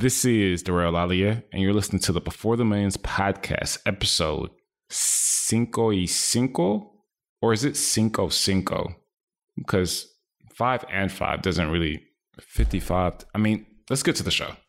This is DeRay Olalaye, and you're listening to the Before the Millions podcast, episode Cinco y Cinco, or is it Cinco Cinco? Because five and five doesn't really 55. I mean, let's get to the show.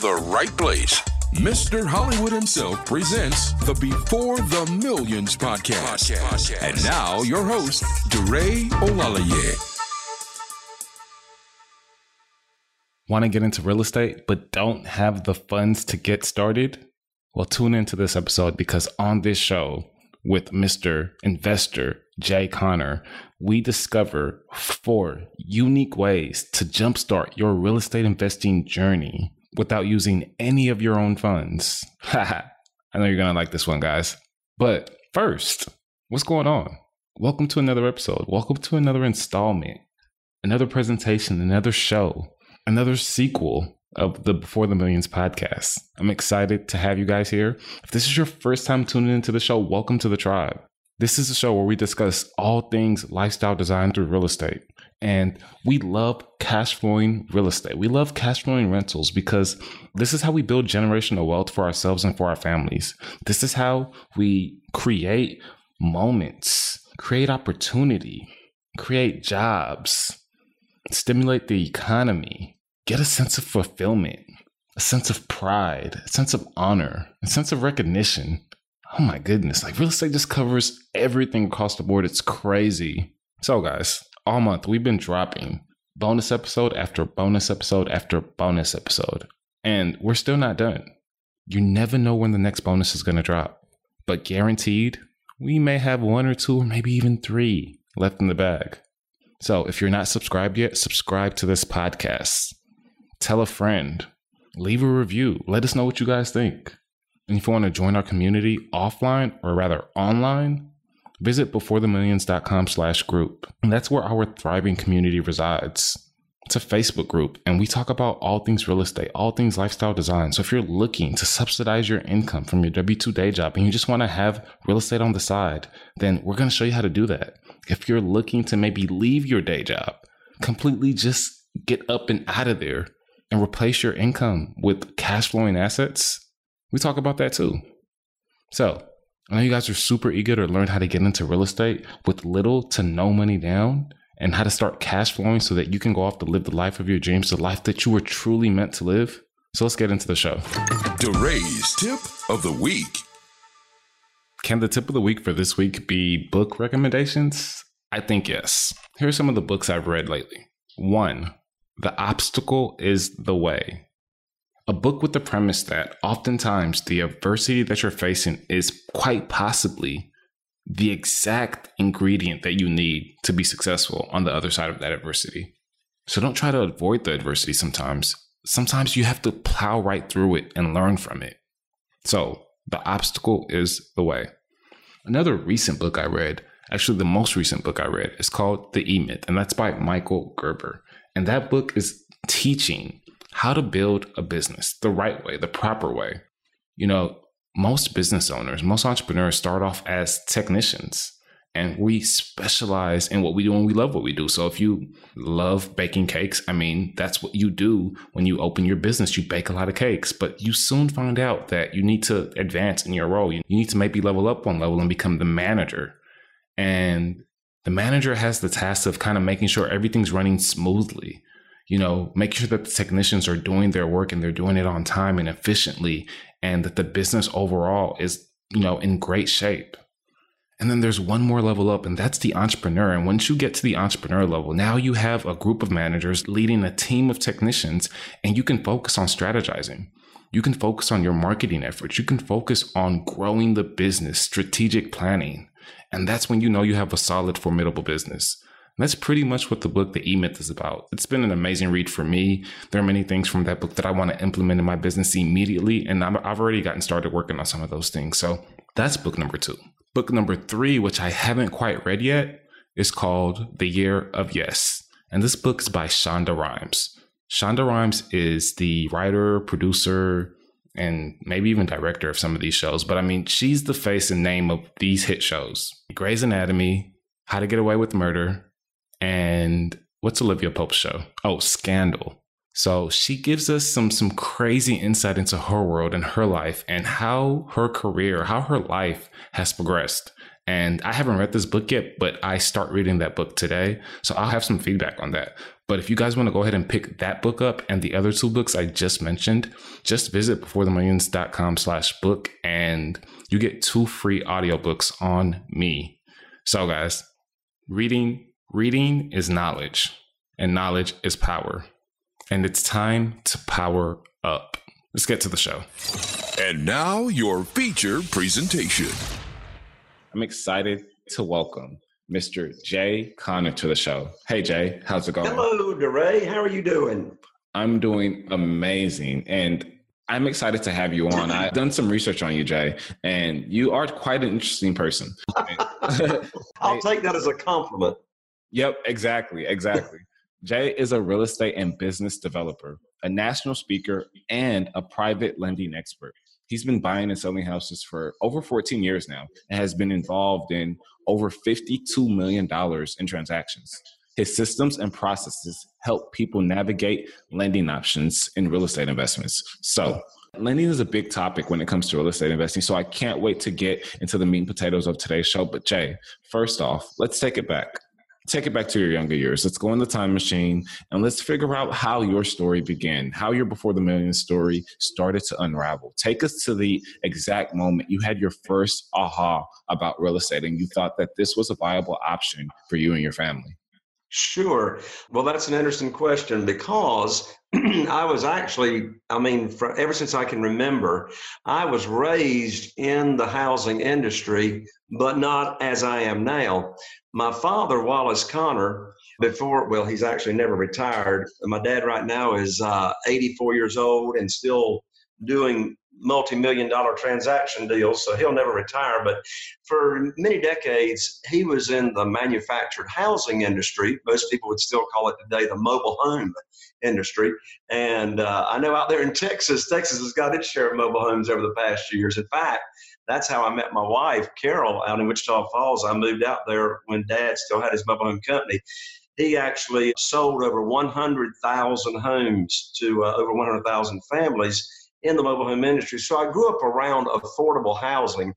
the right place. Mr. Hollywood himself presents the Before the Millions podcast. And now, your host, DeRay Olalaye. Want to get into real estate, but don't have the funds to get started? Well, tune into this episode because on this show with Mr. Investor Jay Conner, we discover four unique ways to jumpstart your real estate investing journey without using any of your own funds. I know you're going to like this one, guys. But first, what's going on? Welcome to another episode. Welcome to another installment, another presentation, another show, another sequel of the Before the Millions podcast. I'm excited to have you guys here. If this is your first time tuning into the show, welcome to the tribe. This is a show where we discuss all things lifestyle design through real estate. And we love cash flowing real estate. We love cash flowing rentals because this is how we build generational wealth for ourselves and for our families. This is how we create moments, create opportunity, create jobs, stimulate the economy, get a sense of fulfillment, a sense of pride, a sense of honor, a sense of recognition. Oh my goodness, like real estate just covers everything across the board. It's crazy. So, guys, all month we've been dropping bonus episode after bonus episode after bonus episode. And we're still not done. You never know when the next bonus is going to drop, but guaranteed, we may have one or two or maybe even three left in the bag. So if you're not subscribed yet, subscribe to this podcast. Tell a friend, leave a review, let us know what you guys think. And if you want to join our community offline or rather online, visit beforethemillions.com slash group. And that's where our thriving community resides. It's a Facebook group, and we talk about all things real estate, all things lifestyle design. So if you're looking to subsidize your income from your W 2 day job and you just want to have real estate on the side, then we're going to show you how to do that. If you're looking to maybe leave your day job, completely just get up and out of there and replace your income with cash flowing assets, we talk about that too. So I know you guys are super eager to learn how to get into real estate with little to no money down and how to start cash flowing so that you can go off to live the life of your dreams, the life that you were truly meant to live. So let's get into the show. DeRay's tip of the week. Can the tip of the week for this week be book recommendations? I think yes. Here are some of the books I've read lately. One, The Obstacle is the Way a book with the premise that oftentimes the adversity that you're facing is quite possibly the exact ingredient that you need to be successful on the other side of that adversity. So don't try to avoid the adversity sometimes. Sometimes you have to plow right through it and learn from it. So the obstacle is the way. Another recent book I read, actually the most recent book I read, is called The E Myth, and that's by Michael Gerber. And that book is teaching how to build a business the right way, the proper way. You know, most business owners, most entrepreneurs start off as technicians and we specialize in what we do and we love what we do. So if you love baking cakes, I mean, that's what you do when you open your business. You bake a lot of cakes, but you soon find out that you need to advance in your role. You need to maybe level up one level and become the manager. And the manager has the task of kind of making sure everything's running smoothly you know, make sure that the technicians are doing their work and they're doing it on time and efficiently, and that the business overall is, you know, in great shape. And then there's one more level up, and that's the entrepreneur. And once you get to the entrepreneur level, now you have a group of managers leading a team of technicians, and you can focus on strategizing. You can focus on your marketing efforts. You can focus on growing the business, strategic planning. And that's when you know you have a solid, formidable business. And that's pretty much what the book, The E Myth, is about. It's been an amazing read for me. There are many things from that book that I want to implement in my business immediately. And I've already gotten started working on some of those things. So that's book number two. Book number three, which I haven't quite read yet, is called The Year of Yes. And this book is by Shonda Rhimes. Shonda Rhimes is the writer, producer, and maybe even director of some of these shows. But I mean, she's the face and name of these hit shows Grey's Anatomy, How to Get Away with Murder, and what's Olivia Pope's show? Oh, Scandal. So she gives us some some crazy insight into her world and her life and how her career, how her life has progressed. And I haven't read this book yet, but I start reading that book today. So I'll have some feedback on that. But if you guys want to go ahead and pick that book up and the other two books I just mentioned, just visit beforethemillions.com slash book and you get two free audiobooks on me. So guys, reading, reading is knowledge and knowledge is power. And it's time to power up. Let's get to the show. And now your feature presentation. I'm excited to welcome Mr. Jay Conner to the show. Hey, Jay, how's it going? Hello, DeRay. How are you doing? I'm doing amazing. And I'm excited to have you on. I've done some research on you, Jay, and you are quite an interesting person. I'll take that as a compliment. Yep, exactly, exactly. Jay is a real estate and business developer, a national speaker, and a private lending expert. He's been buying and selling houses for over 14 years now and has been involved in over $52 million in transactions. His systems and processes help people navigate lending options in real estate investments. So, lending is a big topic when it comes to real estate investing. So, I can't wait to get into the meat and potatoes of today's show. But, Jay, first off, let's take it back take it back to your younger years. Let's go in the time machine and let's figure out how your story began, how your Before the Million story started to unravel. Take us to the exact moment you had your first aha about real estate and you thought that this was a viable option for you and your family. Sure. Well, that's an interesting question because I was actually, I mean, for, ever since I can remember, I was raised in the housing industry, but not as I am now. My father, Wallace Conner, before, well, he's actually never retired. My dad right now is uh, 84 years old and still doing multi-million dollar transaction deals, so he'll never retire. But for many decades, he was in the manufactured housing industry. Most people would still call it today the mobile home industry. And uh, I know out there in Texas, Texas has got its share of mobile homes over the past few years. In fact, that's how I met my wife, Carol, out in Wichita Falls. I moved out there when Dad still had his mobile home company he actually sold over 100,000 homes to uh, over 100,000 families in the mobile home industry. So I grew up around affordable housing.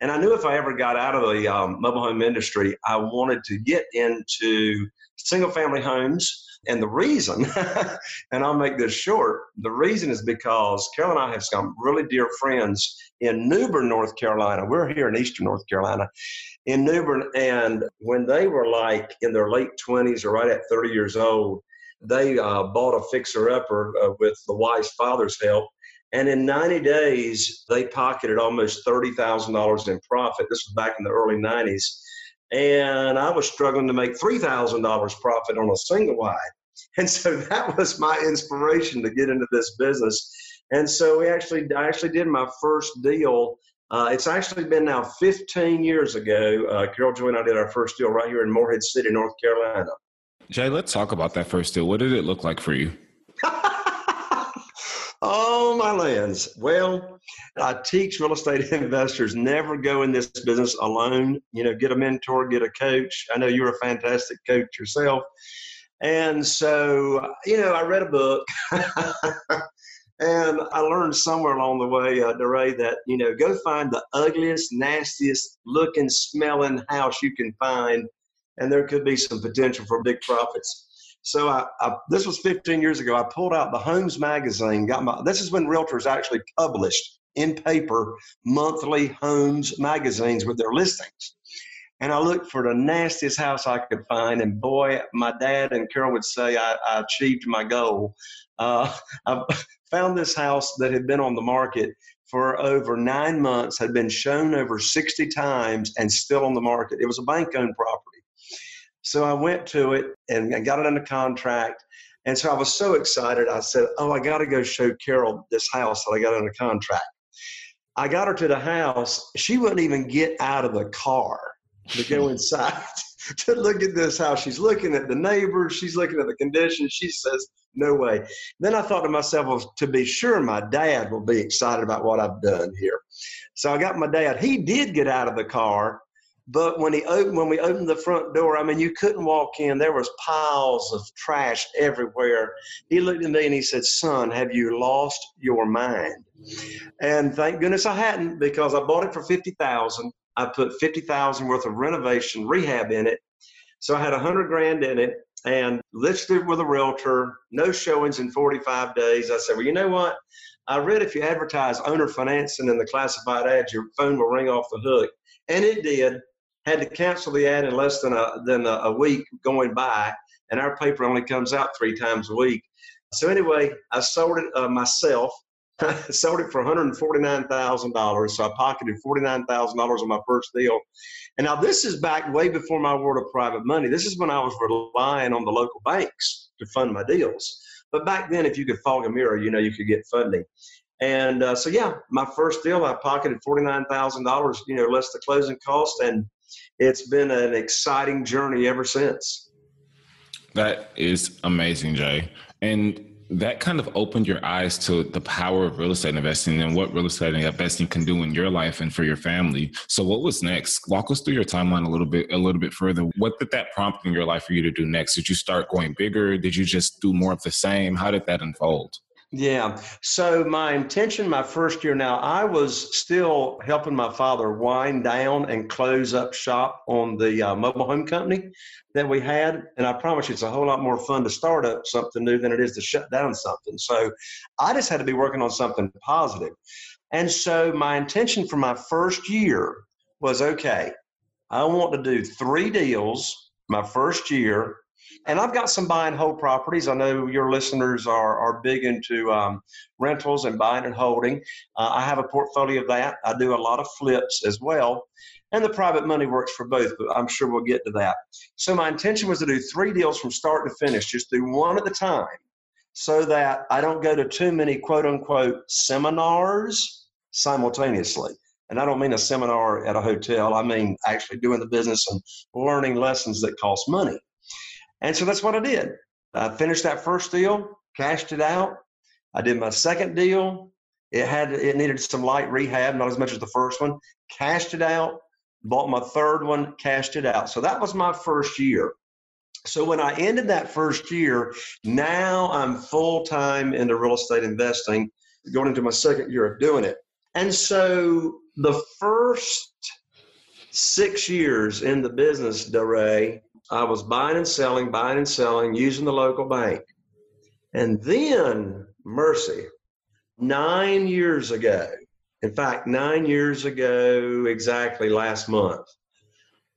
And I knew if I ever got out of the um, mobile home industry, I wanted to get into single family homes. And the reason, and I'll make this short, the reason is because Carol and I have some really dear friends in New Bern, North Carolina. We're here in Eastern North Carolina. In New Bern, and when they were like in their late 20s or right at 30 years old, they uh, bought a fixer upper uh, with the wife's father's help and in 90 days, they pocketed almost $30,000 in profit. This was back in the early 90s. And I was struggling to make $3,000 profit on a single wide. And so that was my inspiration to get into this business. And so we actually, I actually did my first deal. Uh, it's actually been now 15 years ago. Uh, Carol Joy and I did our first deal right here in Morehead City, North Carolina. Jay, let's talk about that first deal. What did it look like for you? Oh, my lands. Well, I teach real estate investors never go in this business alone. You know, get a mentor, get a coach. I know you're a fantastic coach yourself. And so, you know, I read a book and I learned somewhere along the way, uh, DeRay, that, you know, go find the ugliest, nastiest looking, smelling house you can find, and there could be some potential for big profits. So I, I, this was 15 years ago. I pulled out the Homes magazine. Got my. This is when realtors actually published in paper monthly homes magazines with their listings. And I looked for the nastiest house I could find. And boy, my dad and Carol would say I, I achieved my goal. Uh, I found this house that had been on the market for over nine months, had been shown over 60 times, and still on the market. It was a bank owned property. So I went to it and I got it under contract. And so I was so excited. I said, Oh, I got to go show Carol this house that I got under contract. I got her to the house. She wouldn't even get out of the car to go inside to look at this house. She's looking at the neighbors. She's looking at the condition. She says, no way. Then I thought to myself, well, to be sure, my dad will be excited about what I've done here. So I got my dad. He did get out of the car, but when he opened, when we opened the front door, I mean, you couldn't walk in. There was piles of trash everywhere. He looked at me and he said, "Son, have you lost your mind?" And thank goodness I hadn't, because I bought it for fifty thousand. I put fifty thousand worth of renovation rehab in it, so I had a hundred grand in it and listed with a realtor. No showings in forty five days. I said, "Well, you know what?" I read if you advertise owner financing in the classified ads, your phone will ring off the hook, and it did had to cancel the ad in less than a than a, week going by, and our paper only comes out three times a week. So anyway, I sold it uh, myself. sold it for $149,000. So I pocketed $49,000 on my first deal. And now this is back way before my world of private money. This is when I was relying on the local banks to fund my deals. But back then, if you could fog a mirror, you know, you could get funding. And uh, so, yeah, my first deal, I pocketed $49,000, you know, less the closing cost. And it's been an exciting journey ever since. That is amazing, Jay. And that kind of opened your eyes to the power of real estate investing and what real estate investing can do in your life and for your family. So what was next? Walk us through your timeline a little bit a little bit further. What did that prompt in your life for you to do next? Did you start going bigger? Did you just do more of the same? How did that unfold? Yeah. So my intention my first year now, I was still helping my father wind down and close up shop on the uh, mobile home company that we had. And I promise you, it's a whole lot more fun to start up something new than it is to shut down something. So I just had to be working on something positive. And so my intention for my first year was okay, I want to do three deals my first year and I've got some buy and hold properties. I know your listeners are, are big into um, rentals and buying and holding. Uh, I have a portfolio of that. I do a lot of flips as well. And the private money works for both, but I'm sure we'll get to that. So my intention was to do three deals from start to finish, just do one at a time so that I don't go to too many quote unquote seminars simultaneously. And I don't mean a seminar at a hotel. I mean actually doing the business and learning lessons that cost money. And so that's what I did. I finished that first deal, cashed it out. I did my second deal. It had it needed some light rehab, not as much as the first one. Cashed it out. Bought my third one, cashed it out. So that was my first year. So when I ended that first year, now I'm full time into real estate investing, going into my second year of doing it. And so the first six years in the business, DeRay, I was buying and selling, buying and selling, using the local bank. And then, mercy, nine years ago, in fact, nine years ago, exactly last month,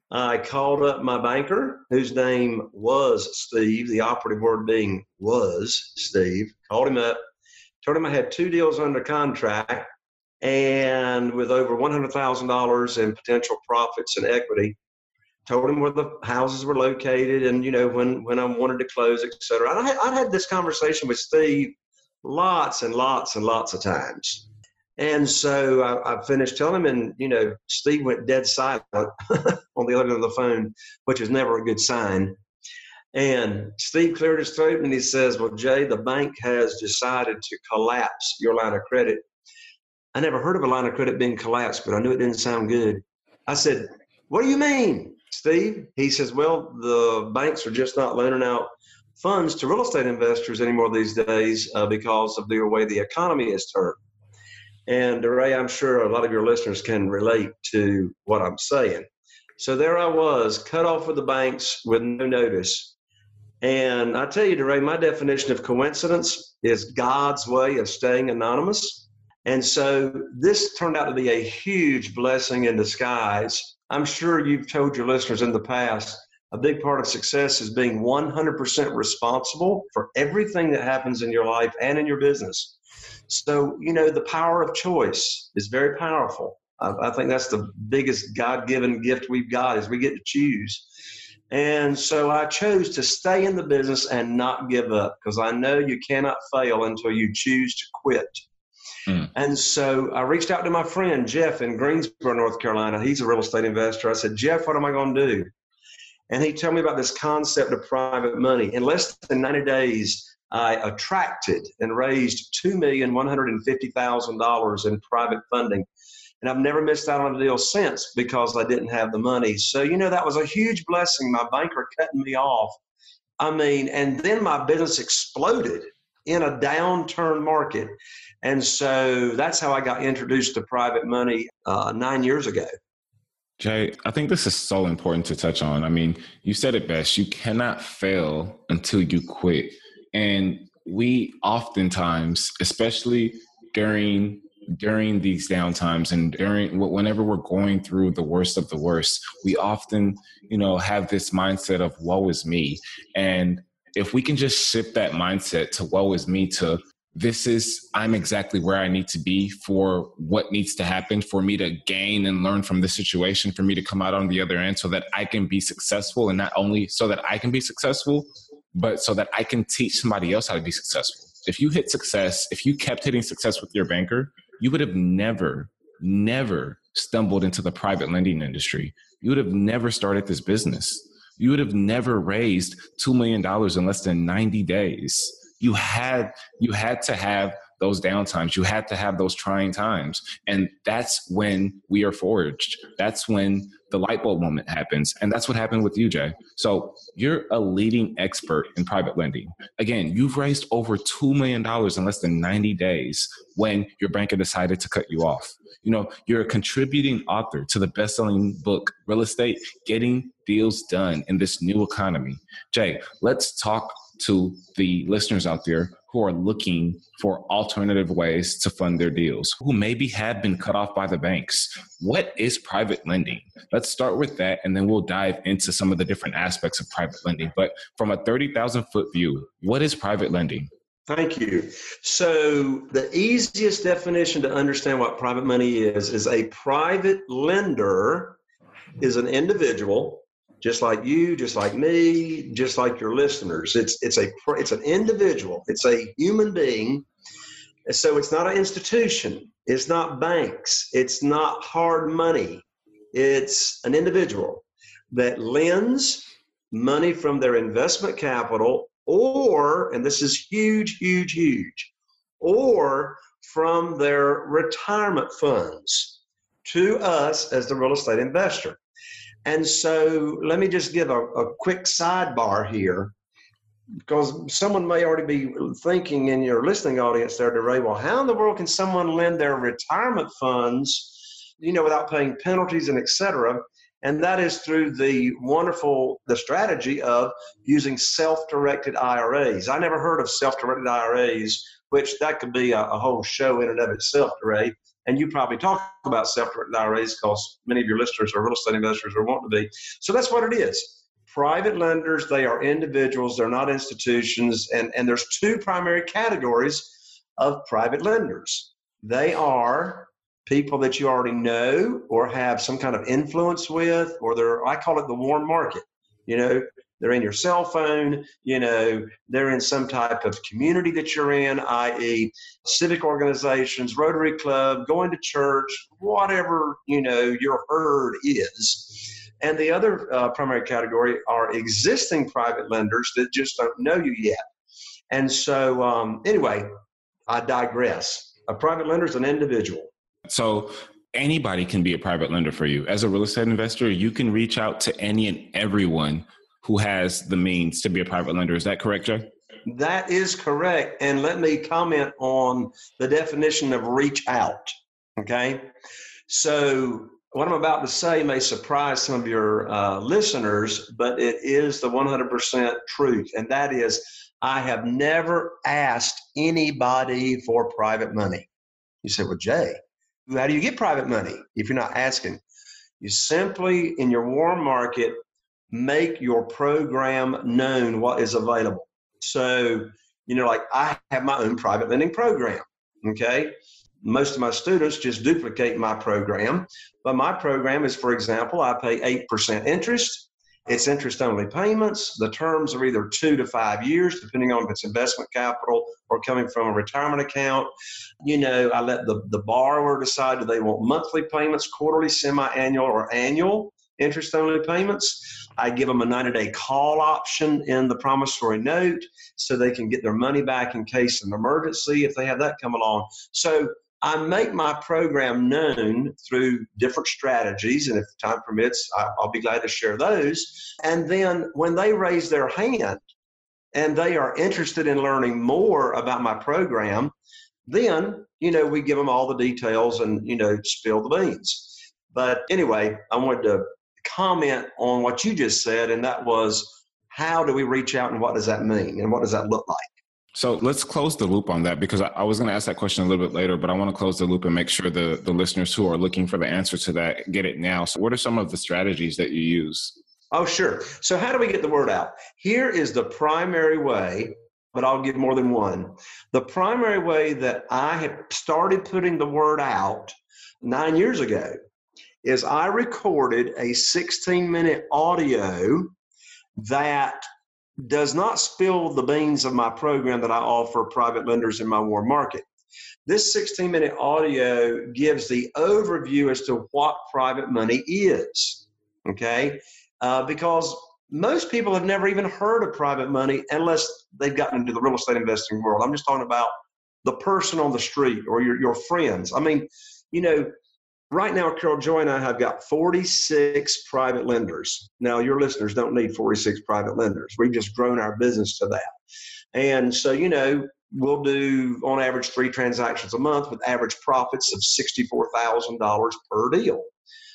I called up my banker, whose name was Steve, the operative word being was Steve. Called him up, told him I had two deals under contract and with over $100,000 in potential profits and equity told him where the houses were located and you know when when I wanted to close, etc. I had, I had this conversation with Steve lots and lots and lots of times. And so I, I, finished telling him, and you know, Steve went dead silent on the other end of the phone, which is never a good sign. And Steve cleared his throat and he says, Well, Jay, the bank has decided to collapse your line of credit. I never heard of a line of credit being collapsed, but I knew it didn't sound good. I said, What do you mean? Steve, he says, well, the banks are just not loaning out funds to real estate investors anymore these days uh, because of the way the economy is turned. And Ray, I'm sure a lot of your listeners can relate to what I'm saying. So there I was, cut off with the banks with no notice. And I tell you, Ray, my definition of coincidence is God's way of staying anonymous. And so this turned out to be a huge blessing in disguise. I'm sure you've told your listeners in the past a big part of success is being 100% responsible for everything that happens in your life and in your business. So, you know, the power of choice is very powerful. I, I think that's the biggest God given gift we've got is we get to choose. And so I chose to stay in the business and not give up because I know you cannot fail until you choose to quit. Mm. And so I reached out to my friend Jeff in Greensboro, North Carolina. He's a real estate investor. I said, Jeff, what am I going to do? And he told me about this concept of private money. In less than 90 days, I attracted and raised $2,150,000 in private funding and I've never missed out on a deal since because I didn't have the money. So, you know, that was a huge blessing. My banker cutting me off. I mean, and then my business exploded in a downturn market. And so that's how I got introduced to private money uh, nine years ago. Jay, I think this is so important to touch on. I mean, you said it best. You cannot fail until you quit. And we oftentimes, especially during during these downtimes and during whenever we're going through the worst of the worst, we often, you know, have this mindset of woe is me. And if we can just shift that mindset to woe is me to this is i'm exactly where i need to be for what needs to happen for me to gain and learn from the situation for me to come out on the other end so that i can be successful and not only so that i can be successful but so that i can teach somebody else how to be successful if you hit success if you kept hitting success with your banker you would have never, never stumbled into the private lending industry. You would have never started this business. You would have never raised $2 million in less than 90 days. You had, you had to have those downtimes. You had to have those trying times. And that's when we are forged. That's when the light bulb moment happens. And that's what happened with you, Jay. So you're a leading expert in private lending. Again, you've raised over $2 million in less than 90 days when your banker decided to cut you off. You know, you're a contributing author to the best-selling book, Real Estate, Getting Deals Done in This New Economy. Jay, let's talk to the listeners out there who are looking for alternative ways to fund their deals, who maybe have been cut off by the banks. What is private lending? Let's start with that, and then we'll dive into some of the different aspects of private lending. But from a 30,000 foot view, what is private lending? Thank you. So, the easiest definition to understand what private money is is a private lender is an individual just like you, just like me, just like your listeners. It's it's a it's an individual. It's a human being. So it's not an institution. It's not banks. It's not hard money. It's an individual that lends money from their investment capital, or and this is huge, huge, huge, or from their retirement funds to us as the real estate investor. And so let me just give a, a quick sidebar here because someone may already be thinking in your listening audience there, DeRay, well, how in the world can someone lend their retirement funds, you know, without paying penalties and et cetera? And that is through the wonderful, the strategy of using self-directed IRAs. I never heard of self-directed IRAs, which that could be a, a whole show in and of itself, DeRay and you probably talk about self-directed IRAs because many of your listeners are real estate investors or want to be. So that's what it is. Private lenders, they are individuals, they're not institutions, and, and there's two primary categories of private lenders. They are people that you already know or have some kind of influence with, or they're I call it the warm market. You know, they're in your cell phone, you know, they're in some type of community that you're in, i.e., civic organizations, Rotary Club, going to church, whatever, you know, your herd is. And the other uh, primary category are existing private lenders that just don't know you yet. And so, um, anyway, I digress. A private lender is an individual. So, anybody can be a private lender for you. As a real estate investor, you can reach out to any and everyone who has the means to be a private lender. Is that correct, Joe? That is correct. And let me comment on the definition of reach out. Okay. So what I'm about to say may surprise some of your uh, listeners, but it is the 100% truth. And that is, I have never asked anybody for private money. You say, well, Jay, how do you get private money if you're not asking? You simply, in your warm market, make your program known what is available. So, you know, like I have my own private lending program. Okay most of my students just duplicate my program. But my program is, for example, I pay 8% interest. It's interest only payments. The terms are either two to five years, depending on if it's investment capital or coming from a retirement account. You know, I let the, the borrower decide do they want monthly payments, quarterly, semi annual, or annual interest only payments. I give them a 90 day call option in the promissory note so they can get their money back in case of an emergency if they have that come along. So I make my program known through different strategies, and if time permits, I'll be glad to share those. And then when they raise their hand and they are interested in learning more about my program, then, you know, we give them all the details and, you know, spill the beans. But anyway, I wanted to comment on what you just said, and that was how do we reach out and what does that mean and what does that look like? So let's close the loop on that because I, I was going to ask that question a little bit later, but I want to close the loop and make sure the, the listeners who are looking for the answer to that get it now. So, what are some of the strategies that you use? Oh, sure. So, how do we get the word out? Here is the primary way, but I'll give more than one. The primary way that I have started putting the word out nine years ago is I recorded a 16 minute audio that does not spill the beans of my program that I offer private lenders in my warm market. This 16 minute audio gives the overview as to what private money is. Okay. Uh, because most people have never even heard of private money unless they've gotten into the real estate investing world. I'm just talking about the person on the street or your, your friends. I mean, you know, Right now, Carol Joy and I have got 46 private lenders. Now, your listeners don't need 46 private lenders. We've just grown our business to that. And so, you know, we'll do on average three transactions a month with average profits of $64,000 per deal.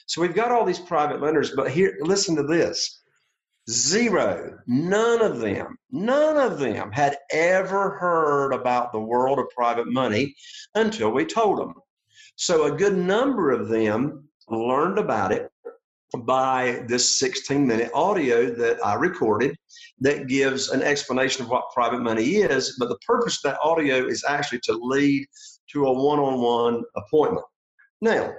So we've got all these private lenders, but here, listen to this. Zero, none of them, none of them had ever heard about the world of private money until we told them. So a good number of them learned about it by this 16 minute audio that I recorded that gives an explanation of what private money is. But the purpose of that audio is actually to lead to a one on one appointment. Now,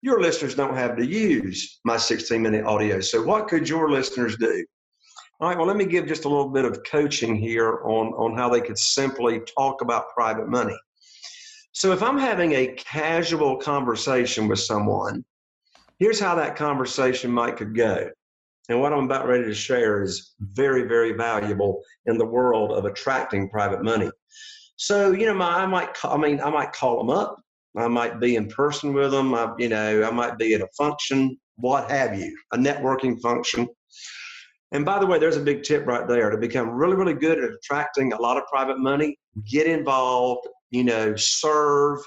your listeners don't have to use my 16 minute audio. So, what could your listeners do? All right, well, let me give just a little bit of coaching here on, on how they could simply talk about private money. So if I'm having a casual conversation with someone, here's how that conversation might could go. And what I'm about ready to share is very, very valuable in the world of attracting private money. So, you know, my, I might, call, I mean, I might call them up. I might be in person with them. I, you know, I might be at a function, what have you, a networking function. And by the way, there's a big tip right there to become really, really good at attracting a lot of private money. Get involved you know, serve,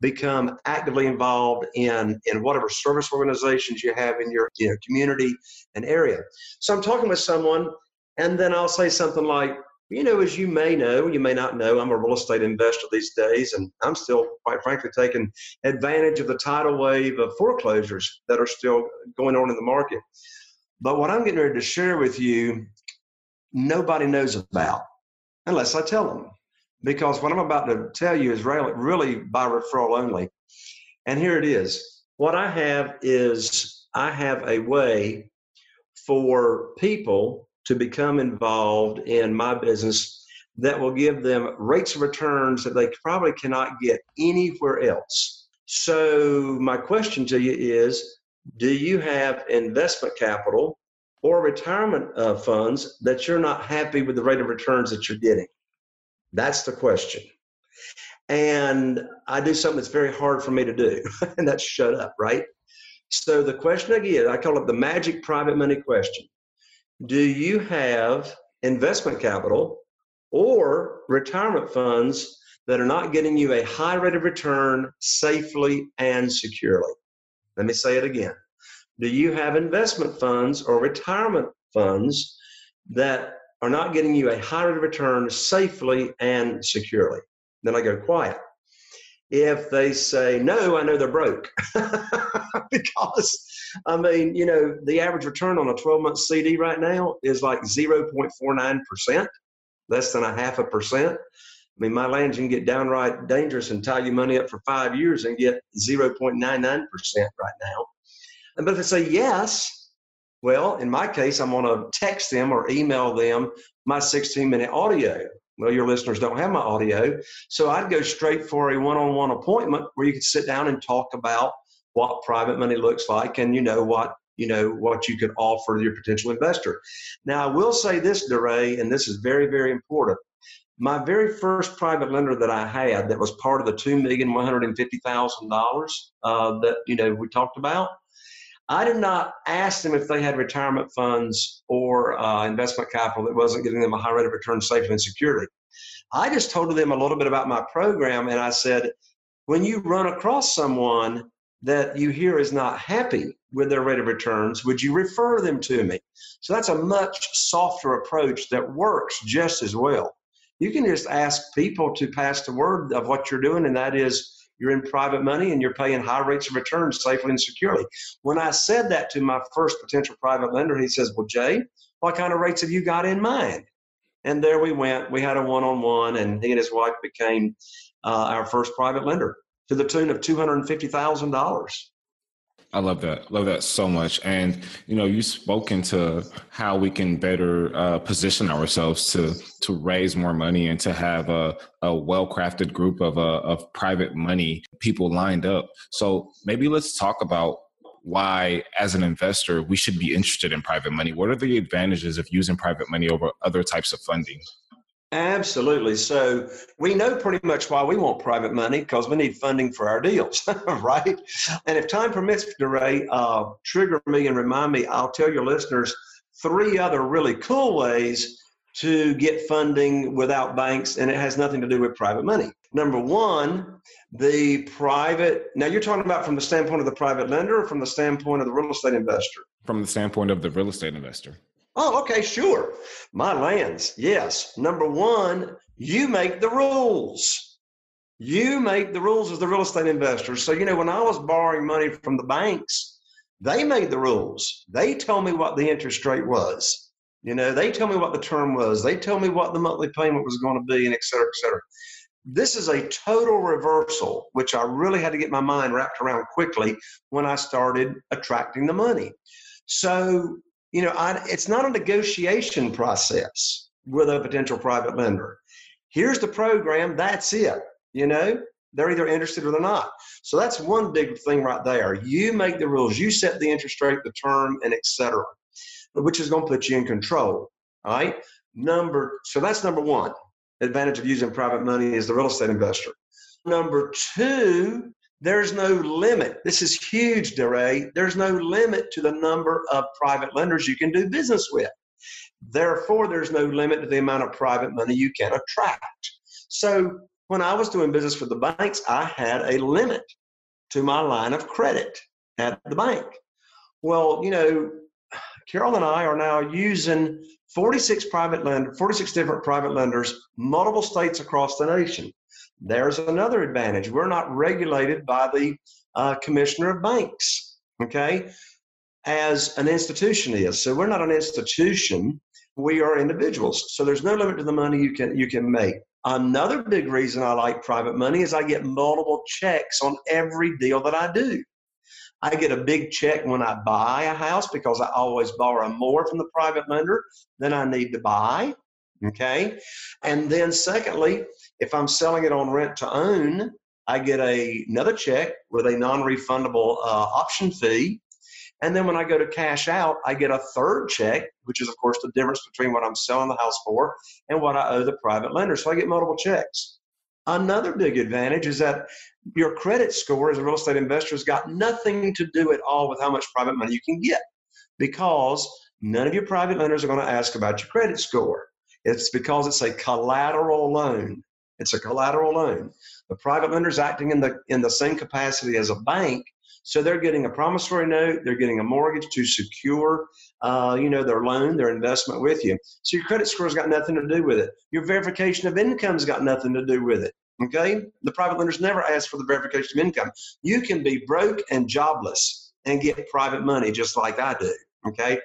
become actively involved in in whatever service organizations you have in your you know, community and area. So I'm talking with someone, and then I'll say something like, you know, as you may know, you may not know, I'm a real estate investor these days, and I'm still, quite frankly, taking advantage of the tidal wave of foreclosures that are still going on in the market. But what I'm getting ready to share with you, nobody knows about unless I tell them because what I'm about to tell you is really, by referral only. And here it is. What I have is I have a way for people to become involved in my business that will give them rates of returns that they probably cannot get anywhere else. So, my question to you is Do you have investment capital or retirement uh, funds that you're not happy with the rate of returns that you're getting? That's the question. And I do something that's very hard for me to do, and that's shut up, right? So the question again, I call it the magic private money question. Do you have investment capital or retirement funds that are not getting you a high rate of return safely and securely? Let me say it again. do you have investment funds or retirement funds that are not getting you a high rate of return safely and securely? Then I go quiet. If they say no, I know they're broke because I mean, you know, the average return on a 12 month CD right now is like 0.49%, less than a half a percent. I mean, my land can get downright dangerous and tie you money up for five years and get 0.99% right now. And But if they say yes, well, in my case, I'm going to text them or email them my 16 minute audio. Well, your listeners don't have my audio. So I'd go straight for a one on one appointment where you could sit down and talk about what private money looks like and you know what you know what you could offer your potential investor. Now I will say this, DeRay, and this is very, very important. My very first private lender that I had that was part of the two million one hundred and fifty thousand uh, dollars that you know we talked about. I did not ask them if they had retirement funds or uh, investment capital that wasn't giving them a high rate of return safely and securely. I just told them a little bit about my program, and I said, when you run across someone that you hear is not happy with their rate of returns, would you refer them to me? So that's a much softer approach that works just as well. You can just ask people to pass the word of what you're doing, and that is you're in private money and you're paying high rates of return safely and securely. When I said that to my first potential private lender, he says, Well, Jay, what kind of rates have you got in mind? And there we went. We had a one on one, and he and his wife became uh, our first private lender to the tune of $250,000. I love that. Love that so much. And you know, you've spoken to how we can better uh, position ourselves to to raise more money and to have a, a well crafted group of uh, of private money people lined up. So maybe let's talk about why, as an investor, we should be interested in private money. What are the advantages of using private money over other types of funding? Absolutely. So we know pretty much why we want private money because we need funding for our deals, right? And if time permits, DeRay, uh, trigger me and remind me. I'll tell your listeners three other really cool ways to get funding without banks, and it has nothing to do with private money. Number one, the private. Now you're talking about from the standpoint of the private lender, or from the standpoint of the real estate investor. From the standpoint of the real estate investor. Oh, okay, sure. My lands, yes. Number one, you make the rules. You make the rules as the real estate investors. So, you know, when I was borrowing money from the banks, they made the rules. They told me what the interest rate was. You know, they tell me what the term was. They tell me what the monthly payment was going to be, and et cetera, et cetera. This is a total reversal, which I really had to get my mind wrapped around quickly when I started attracting the money. So you know, I, it's not a negotiation process with a potential private lender. Here's the program, that's it. You know, they're either interested or they're not. So that's one big thing right there. You make the rules, you set the interest rate, the term, and etc., which is going to put you in control. All right. Number so that's number one. Advantage of using private money is the real estate investor. Number two, there's no limit. This is huge, DeRay. There's no limit to the number of private lenders you can do business with. Therefore, there's no limit to the amount of private money you can attract. So, when I was doing business with the banks, I had a limit to my line of credit at the bank. Well, you know, Carol and I are now using 46 private lender, 46 different private lenders, multiple states across the nation. There's another advantage. We're not regulated by the uh, commissioner of banks, okay, as an institution is. So we're not an institution. We are individuals. So there's no limit to the money you can you can make. Another big reason I like private money is I get multiple checks on every deal that I do. I get a big check when I buy a house because I always borrow more from the private lender than I need to buy. Okay. And then, secondly, if I'm selling it on rent to own, I get a, another check with a non refundable uh, option fee. And then when I go to cash out, I get a third check, which is, of course, the difference between what I'm selling the house for and what I owe the private lender. So I get multiple checks. Another big advantage is that your credit score as a real estate investor has got nothing to do at all with how much private money you can get because none of your private lenders are going to ask about your credit score. It's because it's a collateral loan. It's a collateral loan. The private lender's acting in the in the same capacity as a bank, so they're getting a promissory note, they're getting a mortgage to secure, uh, you know, their loan, their investment with you. So your credit score's got nothing to do with it. Your verification of income's got nothing to do with it. Okay, the private lenders never ask for the verification of income. You can be broke and jobless and get private money just like I do. Okay,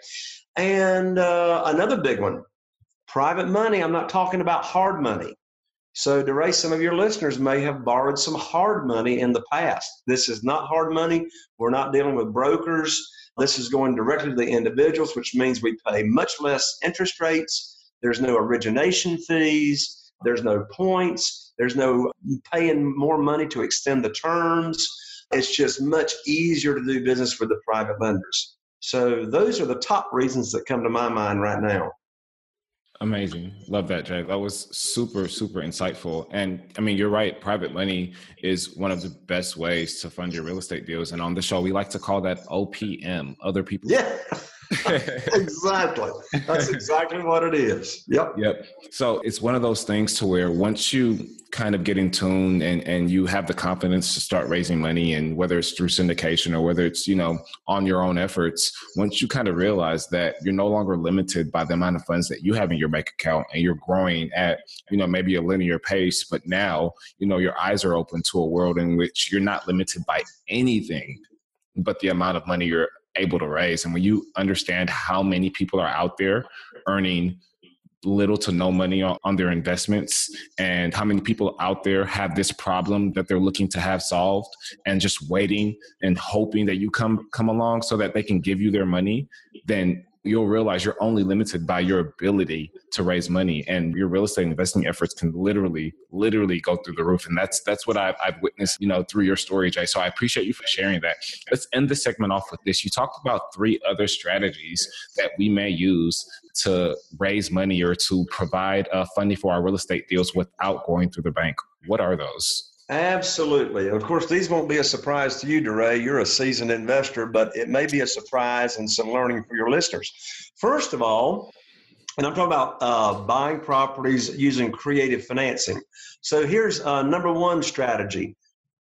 and uh, another big one, private money. I'm not talking about hard money. So, DeRay, some of your listeners may have borrowed some hard money in the past. This is not hard money. We're not dealing with brokers. This is going directly to the individuals, which means we pay much less interest rates. There's no origination fees. There's no points. There's no paying more money to extend the terms. It's just much easier to do business with the private lenders. So, those are the top reasons that come to my mind right now. Amazing. Love that, Jay. That was super, super insightful. And I mean, you're right. Private money is one of the best ways to fund your real estate deals. And on the show, we like to call that OPM, other people. Yeah. exactly. That's exactly what it is. Yep. Yep. So it's one of those things to where once you kind of get in tune and, and you have the confidence to start raising money and whether it's through syndication or whether it's, you know, on your own efforts, once you kind of realize that you're no longer limited by the amount of funds that you have in your bank account and you're growing at, you know, maybe a linear pace, but now, you know, your eyes are open to a world in which you're not limited by anything but the amount of money you're able to raise. And when you understand how many people are out there earning little to no money on, on, their investments and how many people out there have this problem that they're looking to have solved and just waiting and hoping that you come come along so that they can give you their money then you'll realize you're only limited by your ability to raise money and your real estate investing efforts can literally literally go through the roof and that's that's what I've, I've witnessed you know through your story jay so i appreciate you for sharing that. Let's end the segment off with this. You talked about three other strategies that we may use to raise money or to provide uh, funding for our real estate deals without going through the bank. What are those Absolutely. Of course, these won't be a surprise to you, DeRay. You're a seasoned investor, but it may be a surprise and some learning for your listeners. First of all, and I'm talking about uh, buying properties using creative financing. So here's uh, number one strategy.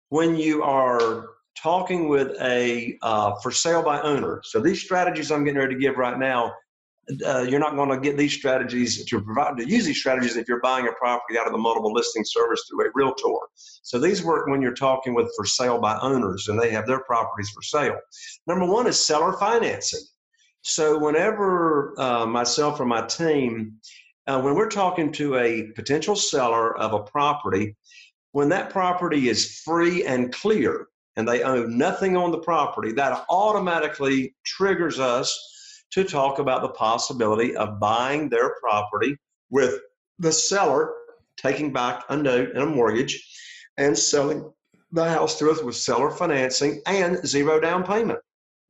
When you are talking with a uh, for sale by owner, so these strategies I'm getting ready to give right now uh, you're not going to get these strategies to provide to use these strategies if you're buying a property out of the multiple listing service through a realtor. So these work when you're talking with for sale by owners and they have their properties for sale. Number one is seller financing. So whenever uh, myself or my team, uh, when we're talking to a potential seller of a property, when that property is free and clear and they own nothing on the property, that automatically triggers us to talk about the possibility of buying their property with the seller taking back a note and a mortgage and selling the house to us with seller financing and zero down payment.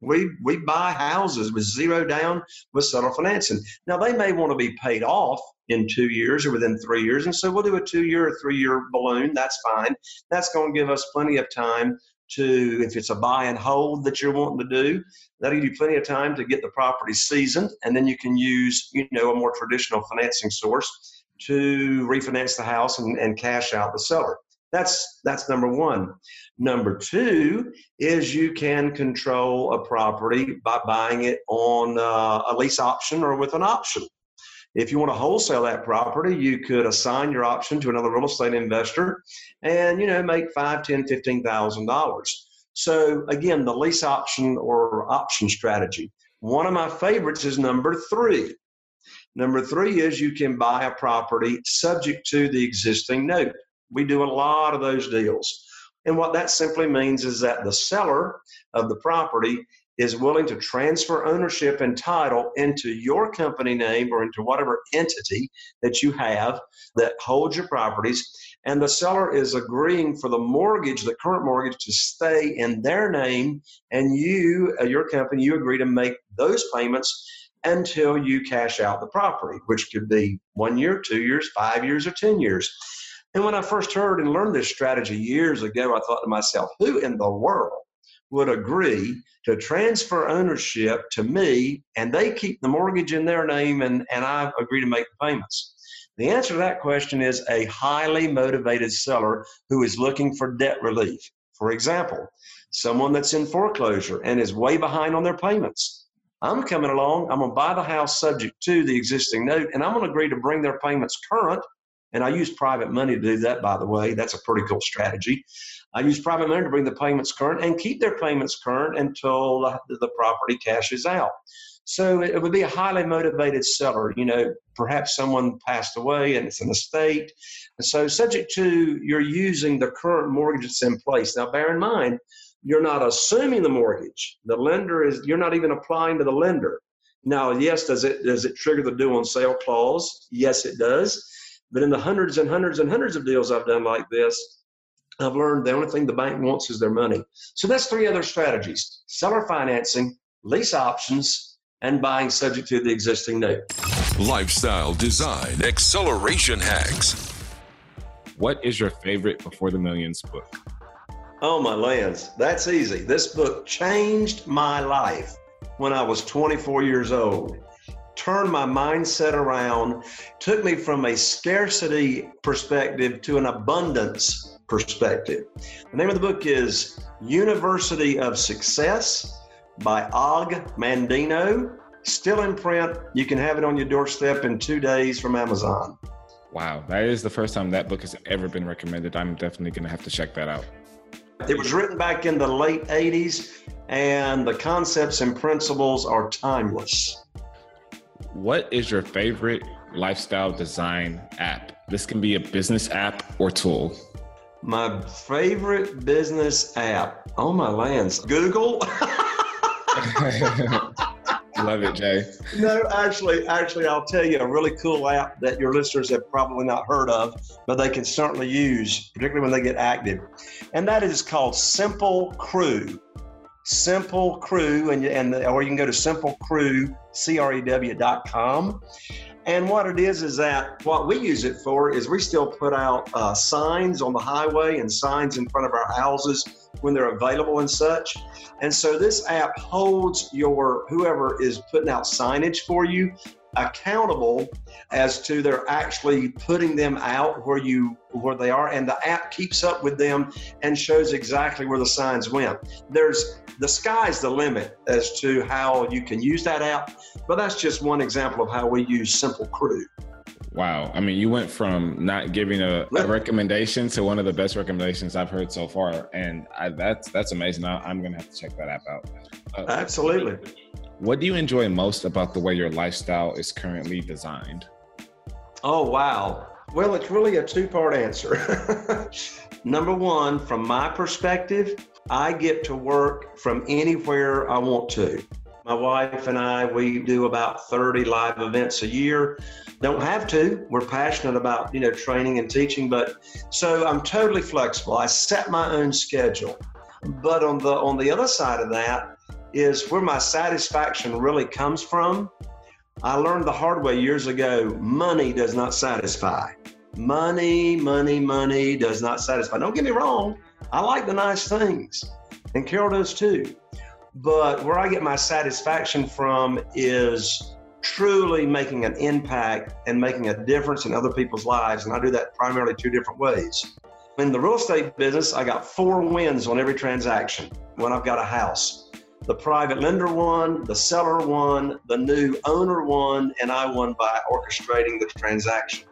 We we buy houses with zero down with seller financing. Now they may want to be paid off in two years or within three years, and so we'll do a two-year or three-year balloon. That's fine. That's going to give us plenty of time to if it's a buy and hold that you're wanting to do that'll give you plenty of time to get the property seasoned. And then you can use you know a more traditional financing source to refinance the house and, and cash out the seller. That's that's number one. Number two is you can control a property by buying it on uh, a lease option or with an option if you want to wholesale that property, you could assign your option to another real estate investor and, you know, make five, ten, fifteen thousand dollars. So again, the lease option or option strategy. One of my favorites is number three. Number three is you can buy a property subject to the existing note. We do a lot of those deals. And what that simply means is that the seller of the property is willing to transfer ownership and title into your company name or into whatever entity that you have that holds your properties. And the seller is agreeing for the mortgage, the current mortgage, to stay in their name. And you, uh, your company, you agree to make those payments until you cash out the property, which could be one year, two years, five years, or 10 years. And when I first heard and learned this strategy years ago, I thought to myself, who in the world would agree to transfer ownership to me and they keep the mortgage in their name and, and I agree to make the payments. The answer to that question is a highly motivated seller who is looking for debt relief. For example, someone that's in foreclosure and is way behind on their payments. I'm coming along, I'm going to buy the house subject to the existing note, and I'm going to agree to bring their payments current. And I use private money to do that, by the way. That's a pretty cool strategy. I use private money to bring the payments current and keep their payments current until the property cashes out. So it would be a highly motivated seller. You know, perhaps someone passed away and it's an estate. So, subject to you're using the current mortgage that's in place. Now, bear in mind, you're not assuming the mortgage. The lender is, you're not even applying to the lender. Now, yes, does it does it trigger the due on sale clause? Yes, it does. But in the hundreds and hundreds and hundreds of deals I've done like this, I've learned the only thing the bank wants is their money. So that's three other strategies seller financing, lease options, and buying subject to the existing note. Lifestyle design acceleration hacks. What is your favorite Before the Millions book? Oh, my lands. That's easy. This book changed my life when I was 24 years old turned my mindset around, took me from a scarcity perspective to an abundance perspective. The name of the book is University of Success by Og Mandino. Still in print. You can have it on your doorstep in two days from Amazon. Wow, that is the first time that book has ever been recommended. I'm definitely going to have to check that out. It was written back in the late 80s, and the concepts and principles are timeless. What is your favorite lifestyle design app? This can be a business app or tool. My favorite business app. Oh my lands. Google. Love it, Jay. No, actually, actually, I'll tell you a really cool app that your listeners have probably not heard of, but they can certainly use, particularly when they get active. And that is called Simple Crew. Simple Crew, and, and or you can go to simplecrew.com. And what it is is that what we use it for is we still put out uh, signs on the highway and signs in front of our houses when they're available and such. And so this app holds your whoever is putting out signage for you accountable as to they're actually putting them out where you where they are and the app keeps up with them and shows exactly where the signs went there's the sky's the limit as to how you can use that app but that's just one example of how we use simple crew Wow. I mean, you went from not giving a, a, recommendation to one of the best recommendations I've heard so far. And I, that's that's amazing. I, am going to have to check that app out. Uh, Absolutely. What do you enjoy most about the way your lifestyle is currently designed? Oh, wow. Well, it's really a two part answer. Number one, from my perspective, I get to work from anywhere I want to. My wife and I, we do about 30 live events a year. Don't have to. We're passionate about, you know, training and teaching, but so I'm totally flexible. I set my own schedule. But on the on the other side of that, is where my satisfaction really comes from. I learned the hard way years ago money does not satisfy. Money, money, money does not satisfy. Don't get me wrong, I like the nice things, and Carol does too. But where I get my satisfaction from is truly making an impact and making a difference in other people's lives. And I do that primarily two different ways. In the real estate business, I got four wins on every transaction when I've got a house the private lender won, the seller won, the new owner won, and I won by orchestrating the transaction.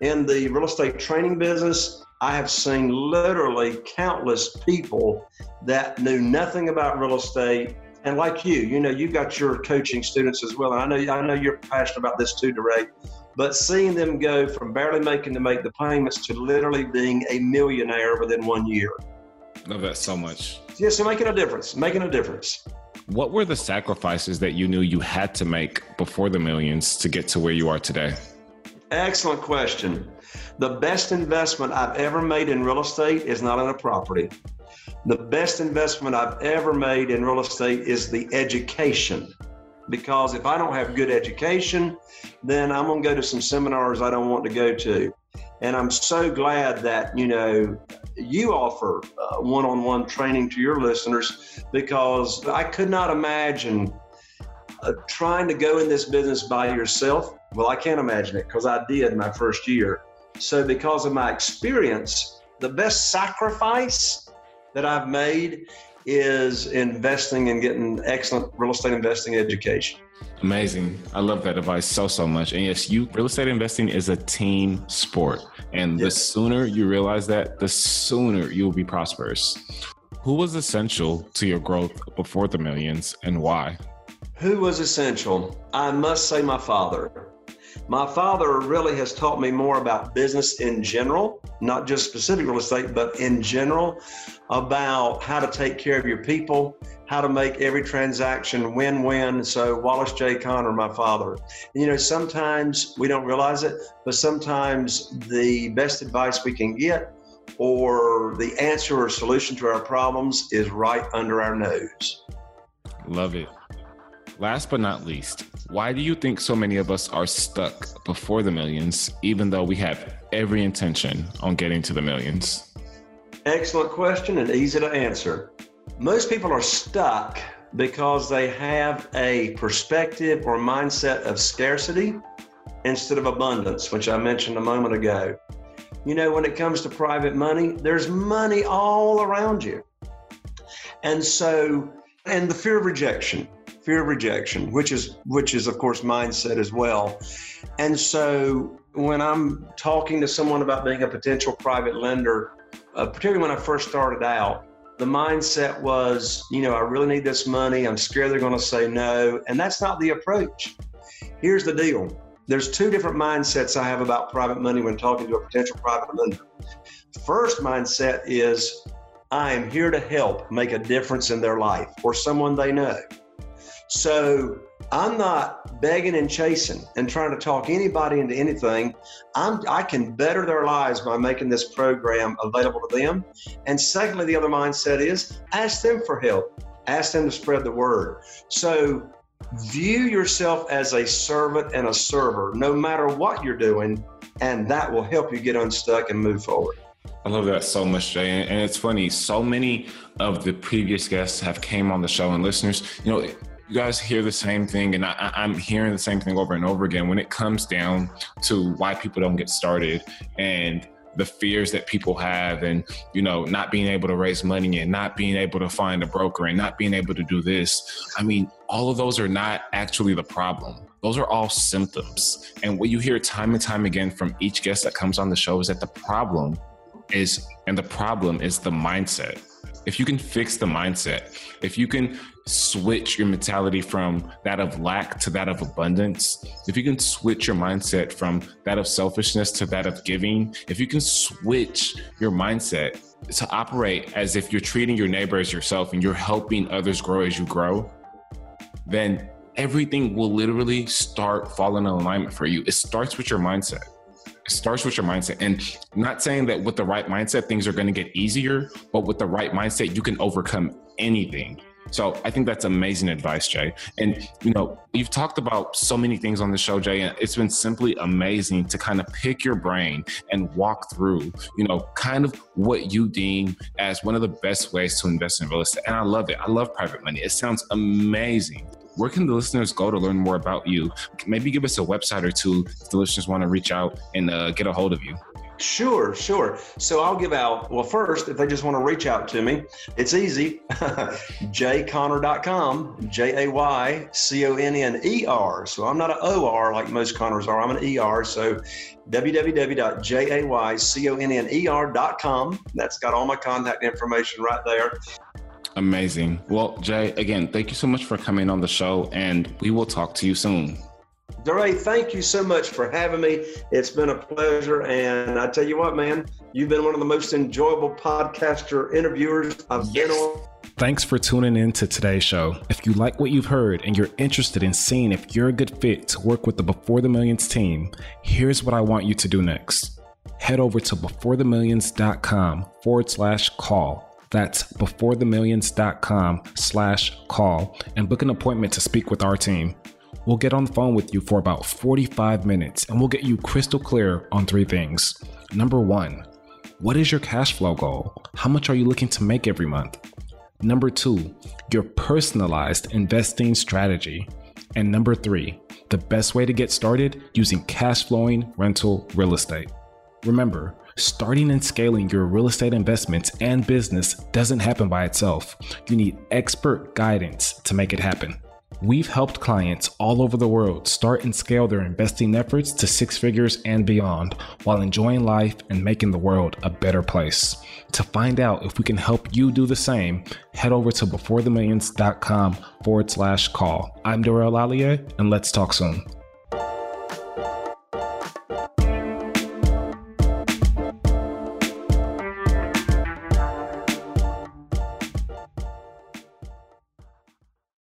In the real estate training business, I have seen literally countless people that knew nothing about real estate. And like you, you know, you've got your coaching students as well. And I know I know you're passionate about this too, DeRay. But seeing them go from barely making to make the payments to literally being a millionaire within one year. Love that so much. Yeah, so making a difference, making a difference. What were the sacrifices that you knew you had to make before the millions to get to where you are today? Excellent question. The best investment I've ever made in real estate is not in a property. The best investment I've ever made in real estate is the education. Because if I don't have good education, then I'm going to go to some seminars I don't want to go to. And I'm so glad that, you know, you offer one on one training to your listeners because I could not imagine uh, trying to go in this business by yourself. Well, I can't imagine it because I did my first year. So, because of my experience, the best sacrifice that I've made is investing and getting excellent real estate investing education. Amazing. I love that advice so, so much. And yes, you real estate investing is a team sport. And yes. the sooner you realize that, the sooner you will be prosperous. Who was essential to your growth before the millions and why? Who was essential? I must say my father. My father really has taught me more about business in general, not just specific real estate, but in general, about how to take care of your people, how to make every transaction win win. So, Wallace J. Conner, my father. You know, sometimes we don't realize it, but sometimes the best advice we can get or the answer or solution to our problems is right under our nose. Love it. Last but not least, why do you think so many of us are stuck before the millions, even though we have every intention on getting to the millions? Excellent question and easy to answer. Most people are stuck because they have a perspective or mindset of scarcity instead of abundance, which I mentioned a moment ago. You know, when it comes to private money, there's money all around you. And so, and the fear of rejection fear of rejection, which is which is of course mindset as well. And so when I'm talking to someone about being a potential private lender, uh, particularly when I first started out, the mindset was, you know, I really need this money. I'm scared they're going to say no, and that's not the approach. Here's the deal. There's two different mindsets I have about private money when talking to a potential private lender. First mindset is I am here to help make a difference in their life or someone they know. So I'm not begging and chasing and trying to talk anybody into anything. I'm, I can better their lives by making this program available to them. And secondly, the other mindset is ask them for help, ask them to spread the word. So view yourself as a servant and a server, no matter what you're doing, and that will help you get unstuck and move forward. I love that so much, Jay. And it's funny, so many of the previous guests have came on the show and listeners, you know, you guys hear the same thing, and I, I'm hearing the same thing over and over again when it comes down to why people don't get started and the fears that people have and you know not being able to raise money and not being able to find a broker and not being able to do this. I mean all of those are not actually the problem. Those are all symptoms. And what you hear time and time again from each guest that comes on the show is that the problem is and the problem is the mindset if you can fix the mindset if you can switch your mentality from that of lack to that of abundance, if you can switch your mindset from that of selfishness to that of giving, if you can switch your mindset to operate as if you're treating your neighbor as yourself and you're helping others grow as you grow, then everything will literally start falling in alignment for you. It starts with your mindset. Starts with your mindset. And not saying that with the right mindset, things are going to get easier, but with the right mindset, you can overcome anything. So I think that's amazing advice, Jay. And you know, you've talked about so many things on the show, Jay, and it's been simply amazing to kind of pick your brain and walk through, you know, kind of what you deem as one of the best ways to invest in real estate. And I love it. I love private money. It sounds amazing. Where can the listeners go to learn more about you? Maybe give us a website or two if the listeners want to reach out and uh, get a hold of you. Sure, sure. So I'll give out, well, first, if they just want to reach out to me, it's easy. jayconner.com, J A Y C O N N E R. So I'm not an O R like most Connors are, I'm an E R. So www.jayconner.com. That's got all my contact information right there. Amazing. Well, Jay, again, thank you so much for coming on the show, and we will talk to you soon. DeRay, thank you so much for having me. It's been a pleasure. And I tell you what, man, you've been one of the most enjoyable podcaster interviewers I've yes. been on. Thanks for tuning in to today's show. If you like what you've heard and you're interested in seeing if you're a good fit to work with the Before the Millions team, here's what I want you to do next. Head over to beforethemillions.com forward slash call. That's beforethemillions.com slash call and book an appointment to speak with our team. We'll get on the phone with you for about 45 minutes and we'll get you crystal clear on three things. Number one, what is your cash flow goal? How much are you looking to make every month? Number two, your personalized investing strategy. And number three, the best way to get started using cash flowing rental real estate. Remember, starting and scaling your real estate investments and business doesn't happen by itself. You need expert guidance to make it happen. We've helped clients all over the world start and scale their investing efforts to six figures and beyond while enjoying life and making the world a better place. To find out if we can help you do the same, head over to beforethemillions.com forward slash call. I'm DeRay Olalaye, and let's talk soon.